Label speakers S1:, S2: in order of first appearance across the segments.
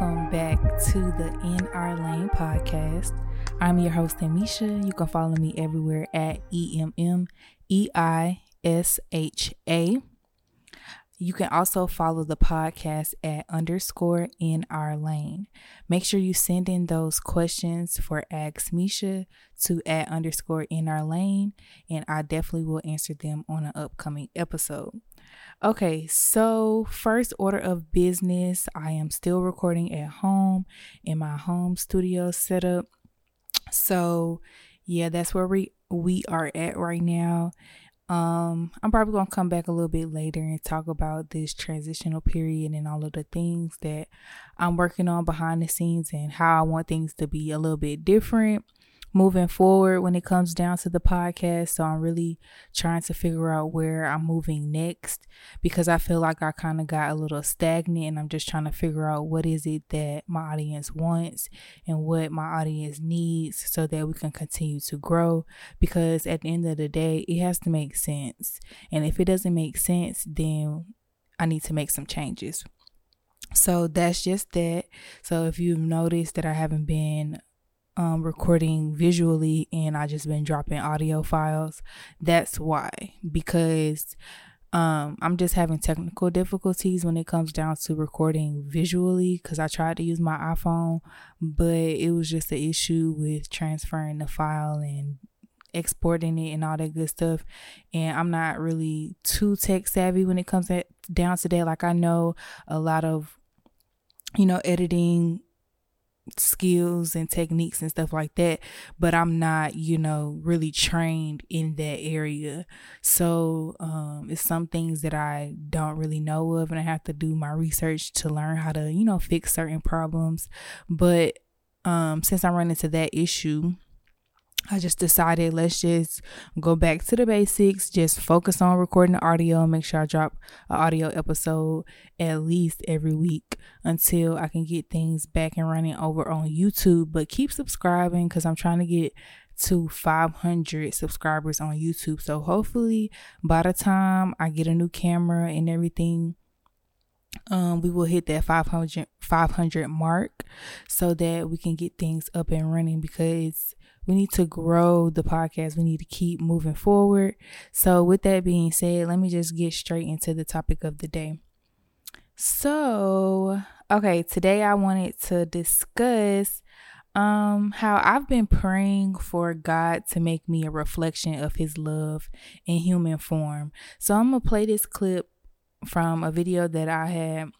S1: welcome back to the In Our Lane podcast. I'm your host, Emmeisha. You can follow me everywhere at E M M E I S H A. You can also follow the podcast at underscore in our lane. Make sure you send in those questions for Ask Misha to at underscore in our lane, and I definitely will answer them on an upcoming episode. Okay, so first order of business, I am still recording at home in my home studio setup. So, yeah, that's where we we are at right now. Um, I'm probably gonna come back a little bit later and talk about this transitional period and all of the things that I'm working on behind the scenes and how I want things to be a little bit different moving forward when it comes down to the podcast. So I'm really trying to figure out where I'm moving next because I feel like I kind of got a little stagnant and I'm just trying to figure out what is it that my audience wants and what my audience needs so that we can continue to grow because at the end of the day, it has to make sense. And if it doesn't make sense, then I need to make some changes. So that's just that. So if you've noticed that I haven't been um, recording visually and I just been dropping audio files. That's why, because um, I'm just having technical difficulties when it comes down to recording visually because I tried to use my iPhone, but it was just an issue with transferring the file and exporting it and all that good stuff. And I'm not really too tech savvy when it comes down to that. Like I know a lot of, you know, editing skills and techniques and stuff like that but i'm not you know really trained in that area. So um it's some things that i don't really know of and i have to do my research to learn how to you know fix certain problems. But um since i run into that issue I just decided let's just go back to the basics, just focus on recording the audio, make sure I drop an audio episode at least every week until I can get things back and running over on YouTube. But keep subscribing because I'm trying to get to 500 subscribers on YouTube. So hopefully by the time I get a new camera and everything, um, we will hit that 500, 500 mark so that we can get things up and running because we need to grow the podcast. We need to keep moving forward. So, with that being said, let me just get straight into the topic of the day. So, okay, today I wanted to discuss um how I've been praying for God to make me a reflection of his love in human form. So I'm going to play this clip from a video that I had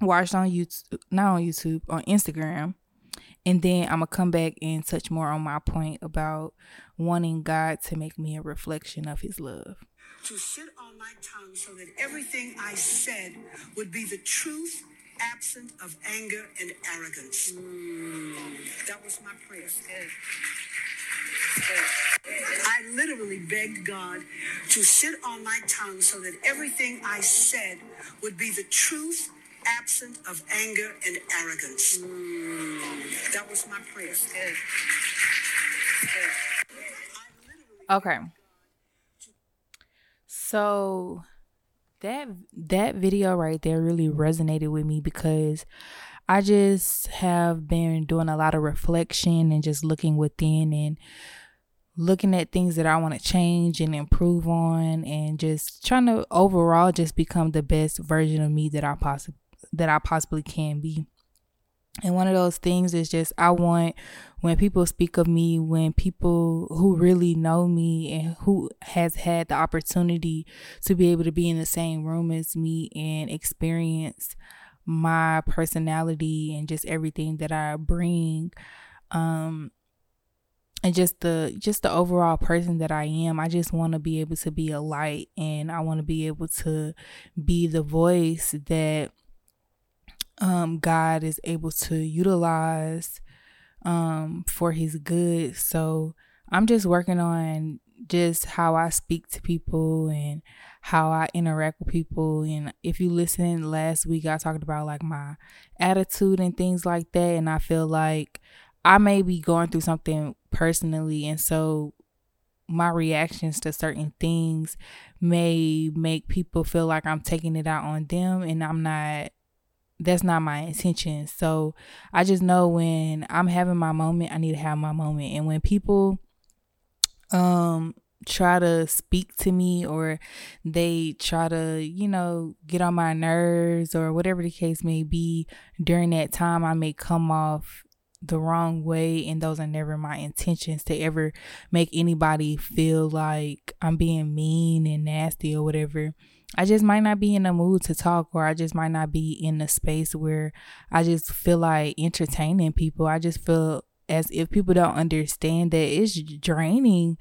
S1: watched on YouTube, not on YouTube, on Instagram. And then I'm going to come back and touch more on my point about wanting God to make me a reflection of his love.
S2: To sit on my tongue so that everything I said would be the truth, absent of anger and arrogance. Mm. That was my prayer. I literally begged God to sit on my tongue so that everything I said would be the truth, absent of anger and arrogance. Mm. That was my prayer. Good.
S1: Good. Okay. So that that video right there really resonated with me because I just have been doing a lot of reflection and just looking within and looking at things that I want to change and improve on and just trying to overall just become the best version of me that I possibly that I possibly can be. And one of those things is just I want when people speak of me, when people who really know me and who has had the opportunity to be able to be in the same room as me and experience my personality and just everything that I bring um and just the just the overall person that I am. I just want to be able to be a light and I want to be able to be the voice that um, God is able to utilize um, for his good. So I'm just working on just how I speak to people and how I interact with people. And if you listen last week, I talked about like my attitude and things like that. And I feel like I may be going through something personally. And so my reactions to certain things may make people feel like I'm taking it out on them and I'm not that's not my intention. So I just know when I'm having my moment, I need to have my moment. And when people um try to speak to me or they try to, you know, get on my nerves or whatever the case may be, during that time I may come off the wrong way and those are never my intentions to ever make anybody feel like I'm being mean and nasty or whatever. I just might not be in the mood to talk or I just might not be in the space where I just feel like entertaining people. I just feel as if people don't understand that it's draining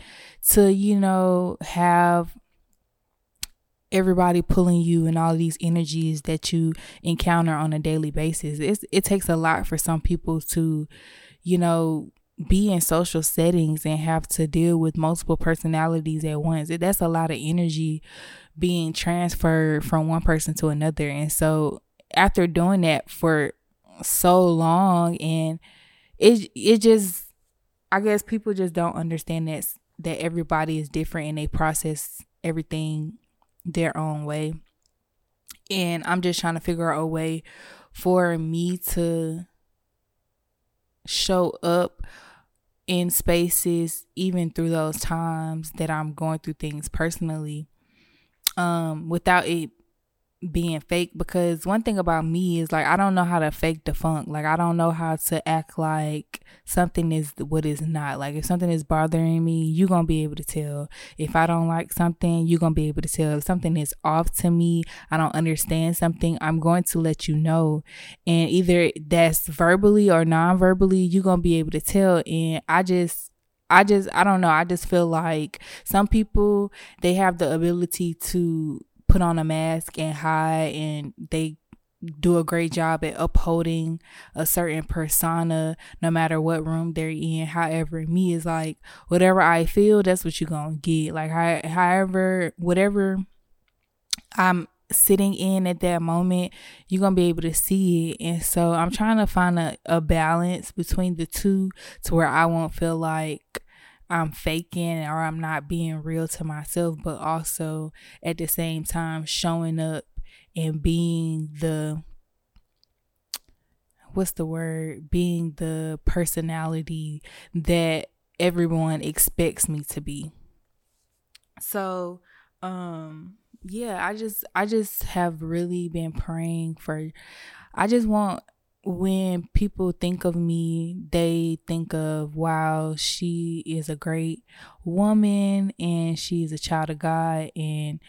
S1: to, you know, have everybody pulling you and all these energies that you encounter on a daily basis. It's, it takes a lot for some people to, you know, be in social settings and have to deal with multiple personalities at once. That's a lot of energy being transferred from one person to another. And so after doing that for so long and it it just I guess people just don't understand that that everybody is different and they process everything their own way. And I'm just trying to figure out a way for me to show up in spaces even through those times that I'm going through things personally um without it being fake because one thing about me is like I don't know how to fake the funk. Like I don't know how to act like something is what is not. Like if something is bothering me, you're going to be able to tell. If I don't like something, you're going to be able to tell. If something is off to me, I don't understand something, I'm going to let you know. And either that's verbally or non-verbally, you're going to be able to tell and I just I just I don't know. I just feel like some people they have the ability to put on a mask and hide and they do a great job at upholding a certain persona no matter what room they're in. However me is like whatever i feel that's what you're gonna get. Like however whatever i'm sitting in at that moment you're gonna be able to see it. And so i'm trying to find a, a balance between the two to where i won't feel like I'm faking or I'm not being real to myself, but also at the same time showing up and being the what's the word? Being the personality that everyone expects me to be. So, um yeah, I just I just have really been praying for I just want when people think of me, they think of, wow, she is a great woman and she's a child of God. And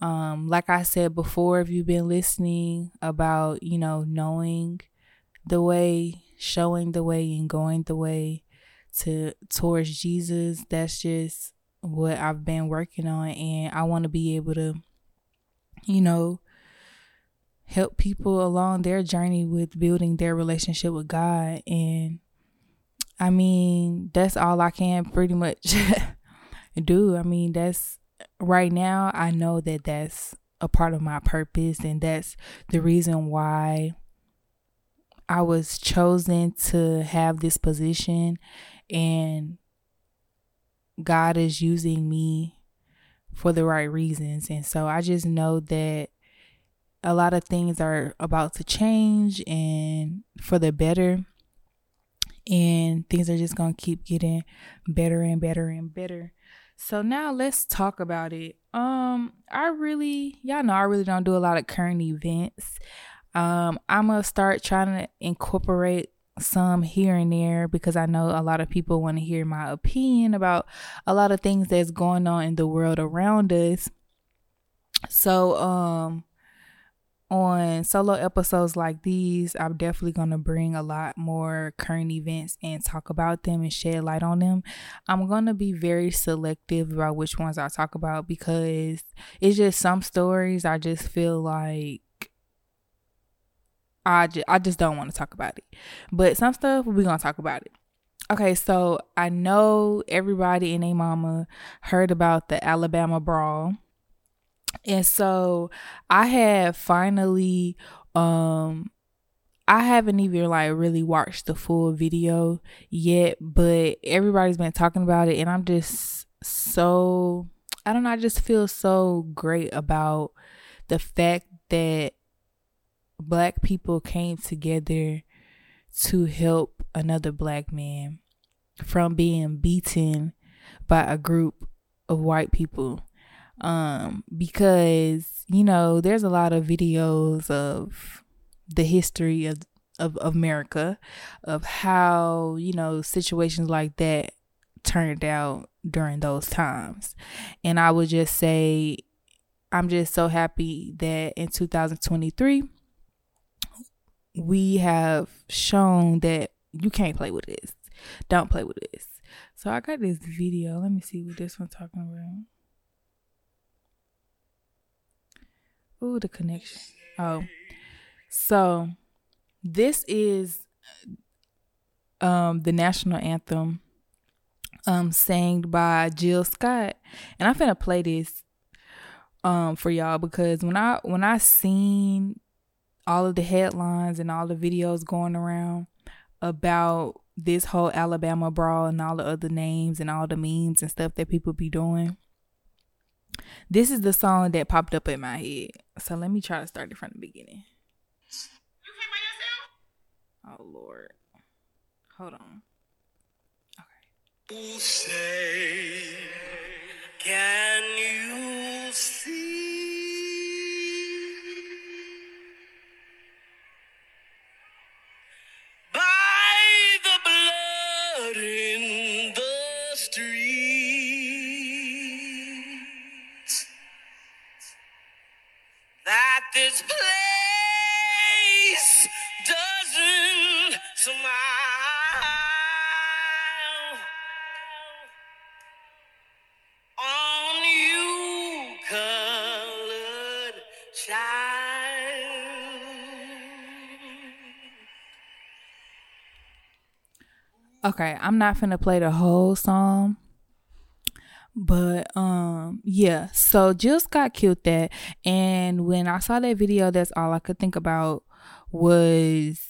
S1: um, like I said before, if you've been listening about, you know, knowing the way, showing the way, and going the way to towards Jesus, that's just what I've been working on. And I want to be able to, you know, help people along their journey with building their relationship with God. And I mean, that's all I can pretty much do. I mean, that's right now, I know that that's a part of my purpose, and that's the reason why I was chosen to have this position. And God is using me for the right reasons. And so I just know that a lot of things are about to change and for the better. And things are just going to keep getting better and better and better. So now let's talk about it. Um i really y'all know i really don't do a lot of current events. Um i'm gonna start trying to incorporate some here and there because i know a lot of people want to hear my opinion about a lot of things that's going on in the world around us. So um on solo episodes like these, I'm definitely going to bring a lot more current events and talk about them and shed light on them. I'm going to be very selective about which ones I talk about because it's just some stories I just feel like I just, I just don't want to talk about it. But some stuff we're going to talk about it. Okay, so I know everybody and a mama heard about the Alabama brawl and so I had finally um I haven't even like really watched the full video yet, but everybody's been talking about it and I'm just so I don't know, I just feel so great about the fact that black people came together to help another black man from being beaten by a group of white people um because you know there's a lot of videos of the history of of, America of how you know situations like that turned out during those times and I would just say I'm just so happy that in 2023 we have shown that you can't play with this. Don't play with this. So I got this video. Let me see what this one's talking about. Ooh, the connection. Oh. So this is um the national anthem um sang by Jill Scott. And I'm gonna play this um for y'all because when I when I seen all of the headlines and all the videos going around about this whole Alabama brawl and all the other names and all the memes and stuff that people be doing. This is the song that popped up in my head. So let me try to start it from the beginning. You came by yourself? Oh Lord. Hold on. Okay. Say, can you see? This place doesn't smile on you, colored child. Okay, I'm not gonna play the whole song but um yeah, so Jill Scott killed that and when I saw that video that's all I could think about was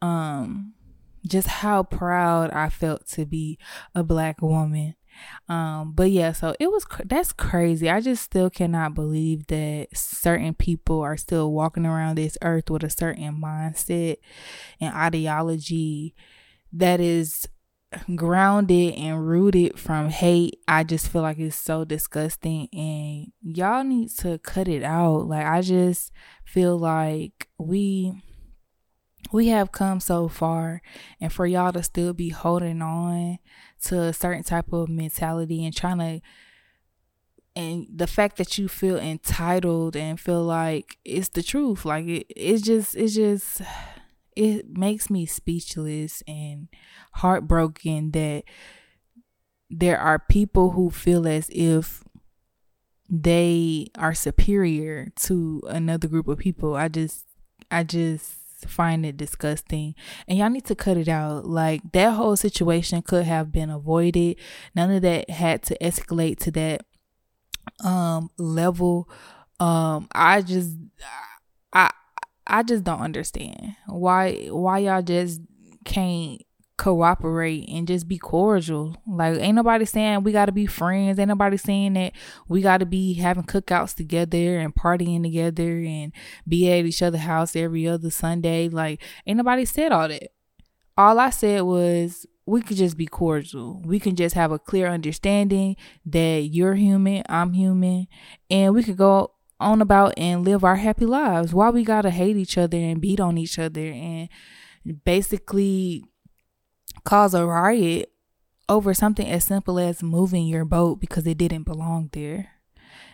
S1: um just how proud I felt to be a black woman. Um but yeah, so it was that's crazy. I just still cannot believe that certain people are still walking around this earth with a certain mindset and ideology that is grounded and rooted from hate i just feel like it's so disgusting and y'all need to cut it out. Like i just feel like we we have come so far and for y'all to still be holding on to a certain type of mentality and trying to and the fact that you feel entitled and feel like it's the truth like it it's just it's just it makes me speechless and heartbroken that there are people who feel as if they are superior to another group of people. I just I just find it disgusting. And y'all need to cut it out. Like that whole situation could have been avoided. None of that had to escalate to that um level. Um i just i I just don't understand why why y'all just can't cooperate and just be cordial. Like ain't nobody saying we got to be friends. Ain't nobody saying that we got to be having cookouts together and partying together and be at each other's house every other Sunday. Like ain't nobody said all that. All I said was we could just be cordial. We can just have a clear understanding that you're human, I'm human, and we could go on about and live our happy lives. Why we gotta hate each other and beat on each other and basically cause a riot over something as simple as moving your boat because it didn't belong there.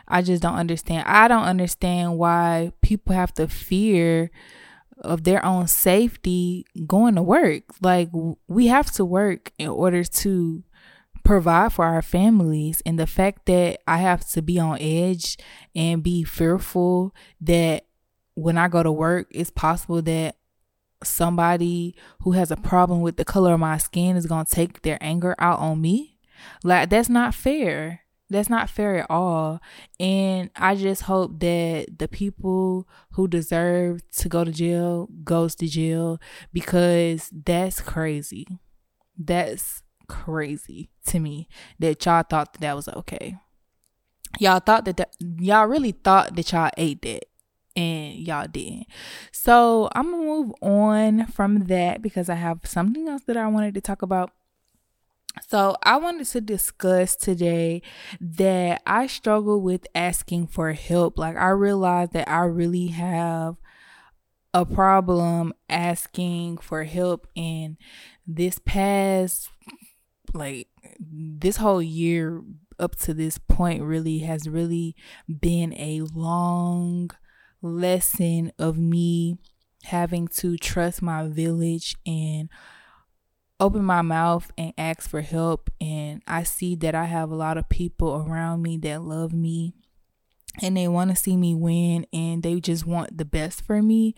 S1: I just don't understand. I don't understand why people have to fear of their own safety going to work. Like we have to work in order to provide for our families and the fact that I have to be on edge and be fearful that when I go to work it's possible that somebody who has a problem with the color of my skin is going to take their anger out on me. Like that's not fair. That's not fair at all. And i just hope that the people who deserve to go to jail goes to jail because that's crazy. That's crazy to me that y'all thought that, that was okay. Y'all thought that, that y'all really thought that y'all ate that. and y'all didn't. So I'm gonna move on from that because I have something else that I wanted to talk about. So I wanted to discuss today that I struggle with asking for help. Like I realized that I really have a problem asking for help in this past like this whole year up to this point really has really been a long lesson of me having to trust my village and open my mouth and ask for help. And I see that I have a lot of people around me that love me and they want to see me win and they just want the best for me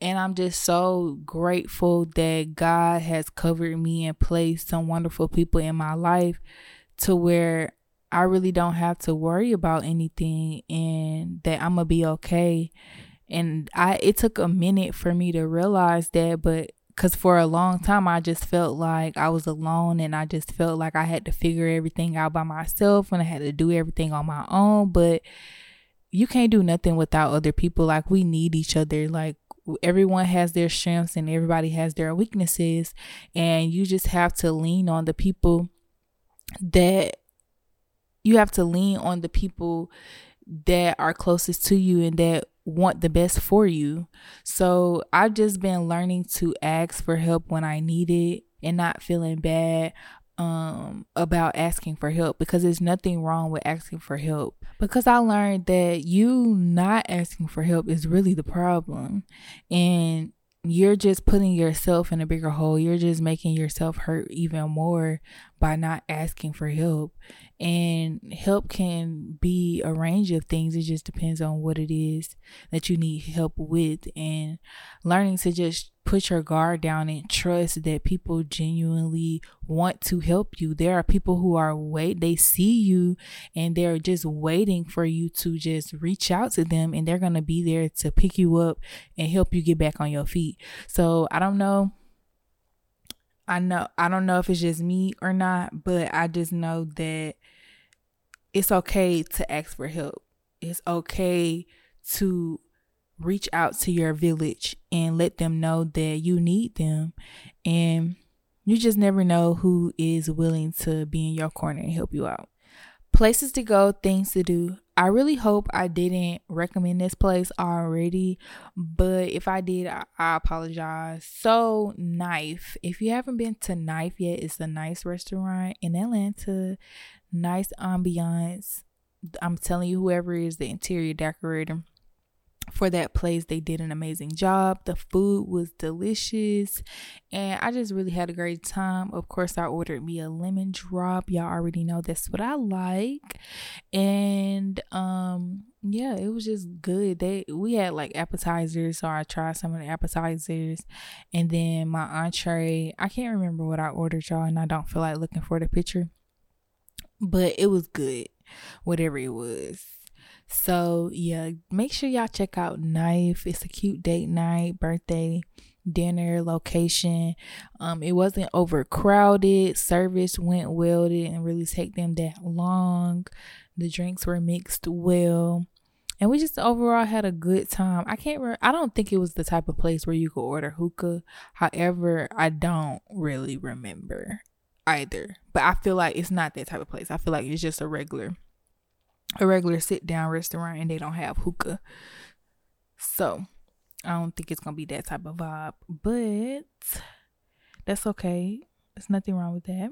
S1: and I'm just so grateful that God has covered me and placed some wonderful people in my life to where I really don't have to worry about anything and that I'm gonna be okay. And I it took a minute for me to realize that, but because for a long time I just felt like I was alone and I just felt like I had to figure everything out by myself and I had to do everything on my own. But you can't do nothing without other people. Like we need each other. Like everyone has their strengths and everybody has their weaknesses and you just have to lean on the people that you have to lean on the people that are closest to you and that want the best for you. So I've just been learning to ask for help when I need it and not feeling bad um about asking for help because there's nothing wrong with asking for help because I learned that you not asking for help is really the problem and you're just putting yourself in a bigger hole. You're just making yourself hurt even more by not asking for help. And help can be a range of things. It just depends on what it is that you need help with. And learning to just put your guard down and trust that people genuinely want to help you. There are people who are wait they see you and they're just waiting for you to just reach out to them and they're going to be there to pick you up and help you get back on your feet. So, I don't know I know I don't know if it's just me or not, but I just know that it's okay to ask for help. It's okay to reach out to your village and let them know that you need them. And you just never know who is willing to be in your corner and help you out. Places to go, things to do. I really hope I didn't recommend this place already, but if I did, I, I, apologize. So, Knife. If you haven't been to Knife yet, it's a nice restaurant in Atlanta. Nice ambiance. I'm telling you, whoever is the interior decorator, for that place. They did an amazing job. The food was delicious and I just really had a great time. Of course, I ordered me a lemon drop. Y'all already know that's what I like. And um yeah, it was just good. They we had like appetizers, so I tried some of the appetizers and then my entree. I can't remember what I ordered y'all and I don't feel like looking for the picture. But it was good. Whatever it was. So yeah, make sure y'all check out Knife. It's a cute date night, birthday dinner location. Um, it wasn't overcrowded. Service went well. Didn't really take them that long. The drinks were mixed well. And we just overall had a good time. I can't. Re- I don't think it was the type of place where you could order hookah. However, I don't really remember either. But I feel like it's not that type of place. I feel like it's just a regular a regular sit down restaurant and they don't have hookah. So I don't think it's gonna be that type of vibe, but that's okay. There's nothing wrong with that.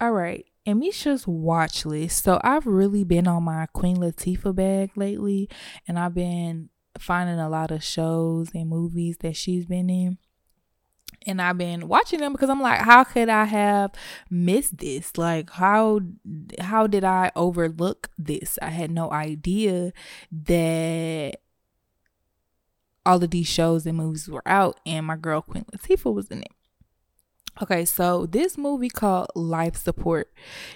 S1: All right, Emmeisha's watch list. So I've really been on my Queen Latifah bag lately, and I've been finding a lot of shows and movies that she's been in and I've been watching them because I'm like, how could I have missed this? Like, how how did I overlook this? I had no idea that all of these shows and movies were out, and my girl Queen Latifah was in it. Okay, so this movie called Life Support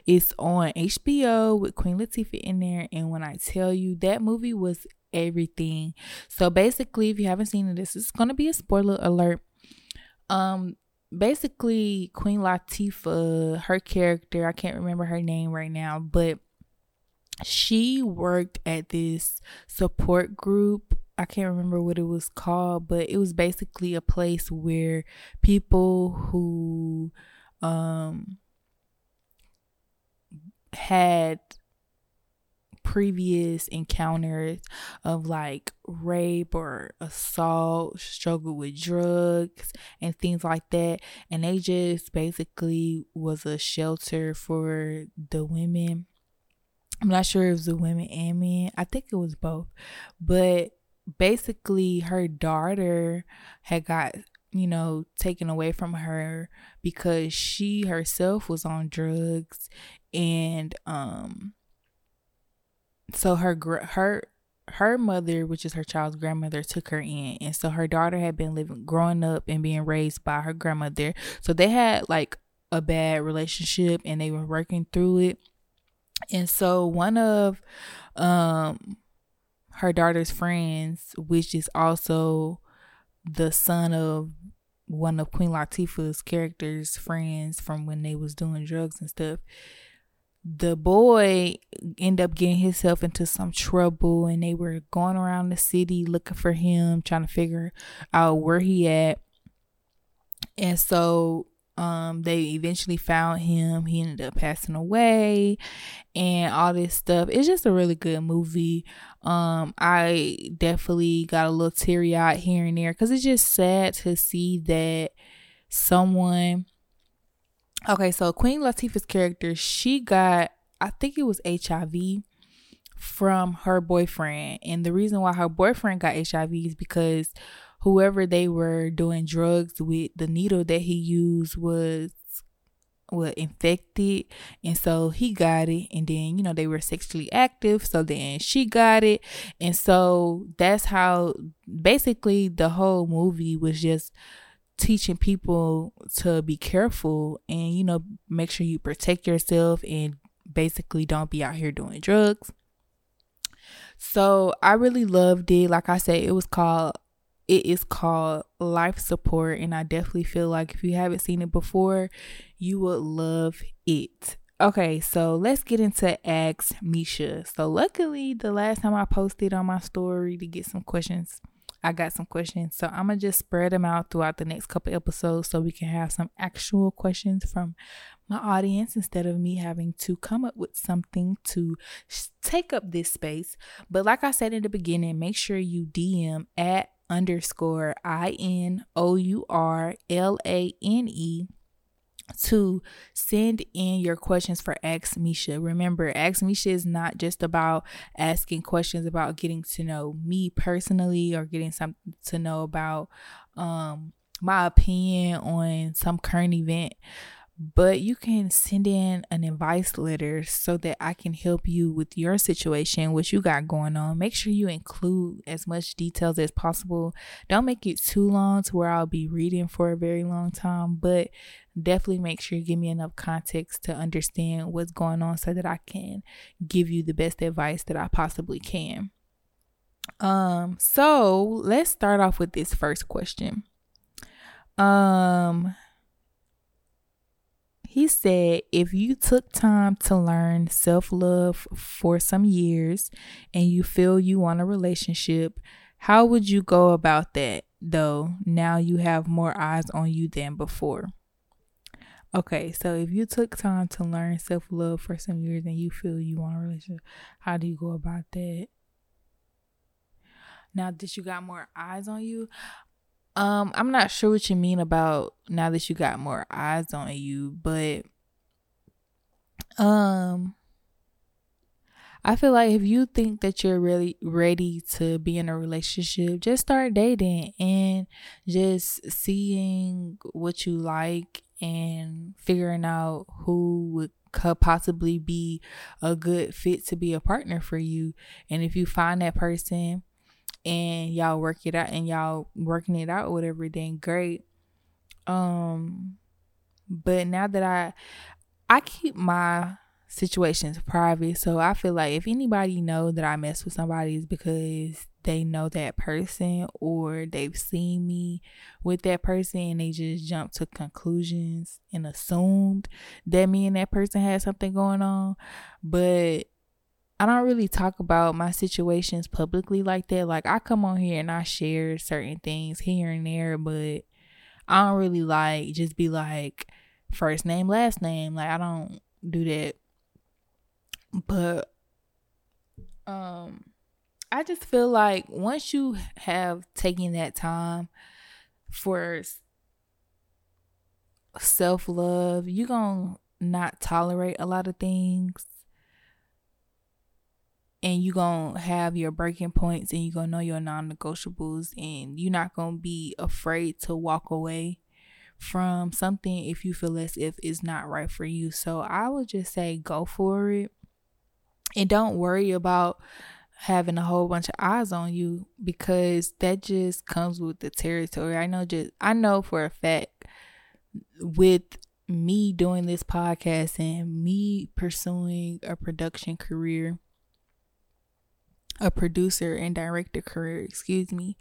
S1: is on HBO with Queen Latifah in there, and when I tell you that movie was everything. So basically, if you haven't seen it, this is gonna be a spoiler alert um, basically Queen Latifah, her character, I can't remember her name right now, but she worked at this support group. I can't remember what it was called, but it was basically a place where people who um had previous encounters of like rape or assault, struggle with drugs and things like that. And they just basically was a shelter for the women. I'm not sure if it was the women and men. I think it was both. But basically her daughter had got you know taken away from her because she herself was on drugs and um so her her her mother which is her child's grandmother took her in and so her daughter had been living growing up and being raised by her grandmother so they had like a bad relationship and they were working through it and so one of um her daughter's friends, which is also the son of one of Queen Latifah's characters' friends from when they was doing drugs and stuff. The boy ended up getting himself into some trouble and they were going around the city looking for him, trying to figure out where he at. And so um, they eventually found him. He ended up passing away and all this stuff. It's just a really good movie. Um, I definitely got a little teary eyed here and there because it's just sad to see that someone. Okay, so Queen Latifah's character, she got, I think it was HIV from her boyfriend. And the reason why her boyfriend got HIV is because whoever they were doing drugs with, the needle that he used was was infected. And so he got it. And then you know they were sexually active. So then she got it. And so that's how basically the whole movie was just teaching people to be careful and you know make sure you protect yourself and basically don't be out here doing drugs so i really loved it like i said it was called it is called Life Support, and I definitely feel like if you haven't seen it before, you would love it. Okay, so let's get into Ask Misha. So, luckily, the last time I posted on my story to get some questions, I got some questions. So, I'm gonna just spread them out throughout the next couple episodes so we can have some actual questions from my audience instead of me having to come up with something to take up this space. But, like I said in the beginning, make sure you DM at underscore I N O U R L A N E to send in your questions for Ask Misha. Remember, Ask Misha is not just about asking questions about getting to know me personally or getting something to know about um my opinion on some current event but you can send in an advice letter so that I can help you with your situation, what you got going on. Make sure you include as much details as possible. Don't make it too long to where I'll be reading for a very long time, but definitely make sure you give me enough context to understand what's going on so that I can give you the best advice that I possibly can. Um, so let's start off with this first question. Um, he said, if you took time to learn self love for some years and you feel you want a relationship, how would you go about that though? Now you have more eyes on you than before. Okay, so if you took time to learn self love for some years and you feel you want a relationship, how do you go about that? Now that you got more eyes on you, um, I'm not sure what you mean about now that you got more eyes on you, but um I feel like if you think that you're really ready to be in a relationship, just start dating and just seeing what you like and figuring out who would could possibly be a good fit to be a partner for you. And if you find that person and y'all work it out and y'all working it out whatever then great. Um but now that i i keep my situations private. So i feel like if anybody know that i mess with somebody is because they know that person or they've seen me with that person and they just jump to conclusions and assumed that me and that person had something going on. But I don't really talk about my situations publicly like that. Like I come on here and I share certain things here and there, but I don't really like just be like first name, last name. Like I don't do that. But um I just feel like once you have taken that time for self love, you're going to not tolerate a lot of things and you're gonna have your breaking points and you're gonna know your non-negotiables and you're not gonna be afraid to walk away from something if you feel as if it's not right for you. So i would just say go for it and don't worry about having a whole bunch of eyes on you because that just comes with the territory. I know just i know for a fact with me doing this podcast and me pursuing a production career a producer and director career, excuse me,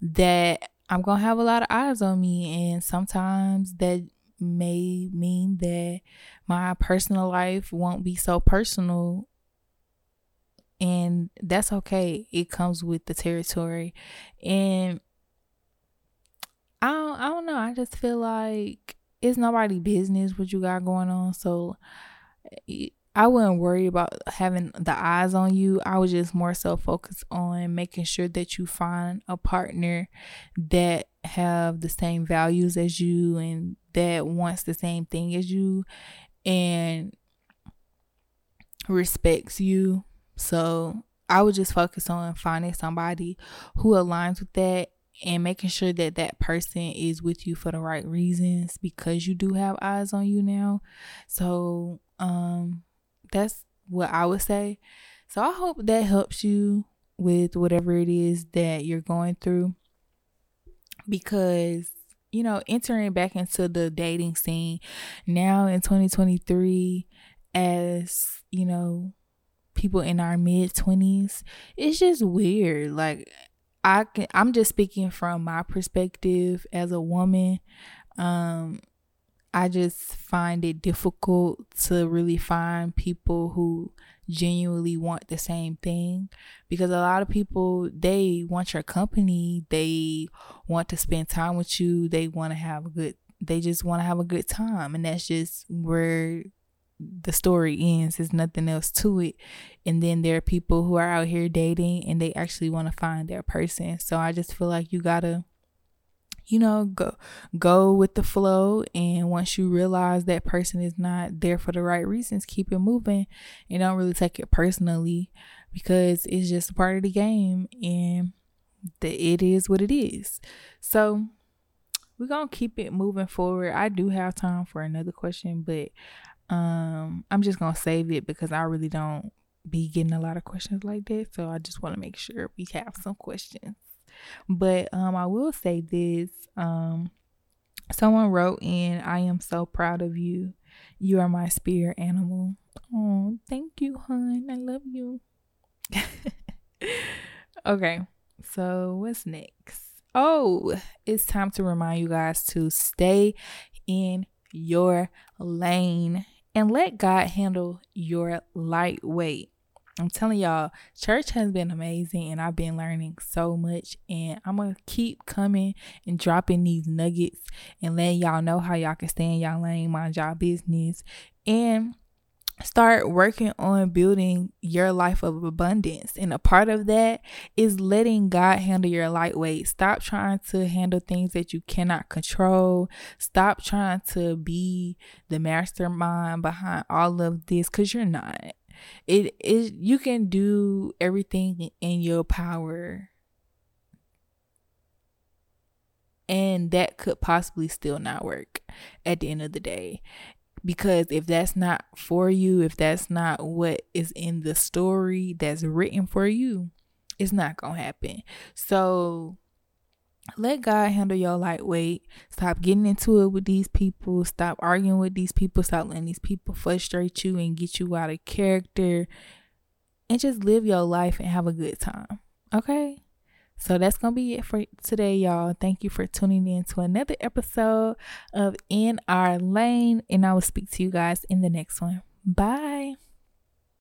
S1: that I'm going to have a lot of eyes on me. And sometimes that may mean that my personal life won't be so personal. And that's okay. It comes with the territory. And I don't, I don't know. I just feel like it's nobody business what you got going on. So eh, I wouldn't worry about having the eyes on you. I was just more so focused on making sure that you find a partner that have the same values as you and that wants the same thing as you and respects you. So I would just focus on finding somebody who aligns with that and making sure that that person is with you for the right reasons because you do have eyes on you now. So, um that's what I would say. So I hope that helps you with whatever it is that you're going through. Because you know entering back into the dating scene now in 2023 as you know people in our mid 20s it's just weird. Like i can i'm just speaking from my perspective as a woman. Um I just find it difficult to really find people who genuinely want the same thing because a lot of people they want your company, they want to spend time with you, they want to have a good they just want to have a good time and that's just where the story ends. There's nothing else to it. And then there are people who are out here dating and they actually want to find their person. So I just feel like you gotta you know, go go with the flow and once you realize that person is not there for the right reasons, keep it moving and don't really take it personally because it's just a part of the game and that it is what it is. So we're gonna keep it moving forward. I do have time for another question, but um I'm just gonna save it because I really don't be getting a lot of questions like that. So I just want to make sure we have some questions. But um, I will say this. Um, someone wrote in, "I am so proud of you. You are my spirit animal." Oh, thank you, hon. I love you. okay, so what's next? Oh, it's time to remind you guys to stay in your lane and let God handle your lightweight. I'm telling y'all, church has been amazing and I've been learning so much. And I'm going to keep coming and dropping these nuggets and letting y'all know how y'all can stay in y'all lane, mind y'all business, and start working on building your life of abundance. And a part of that is letting God handle your lightweight. Stop trying to handle things that you cannot control. Stop trying to be the mastermind behind all of this because you're not it is you can do everything in your power. And that could possibly still not work at the end of the day. Because if that's not for you if that's not what is in the story that's written for you it's not gonna happen. So let God handle your lightweight. Stop getting into it with these people. Stop arguing with these people. Stop letting these people frustrate you and get you out of character. And just live your life and have a good time. Okay? So that's going to be it for today, y'all. Thank you for tuning in to another episode of In Our Lane. And I will speak to you guys in the next one. Bye.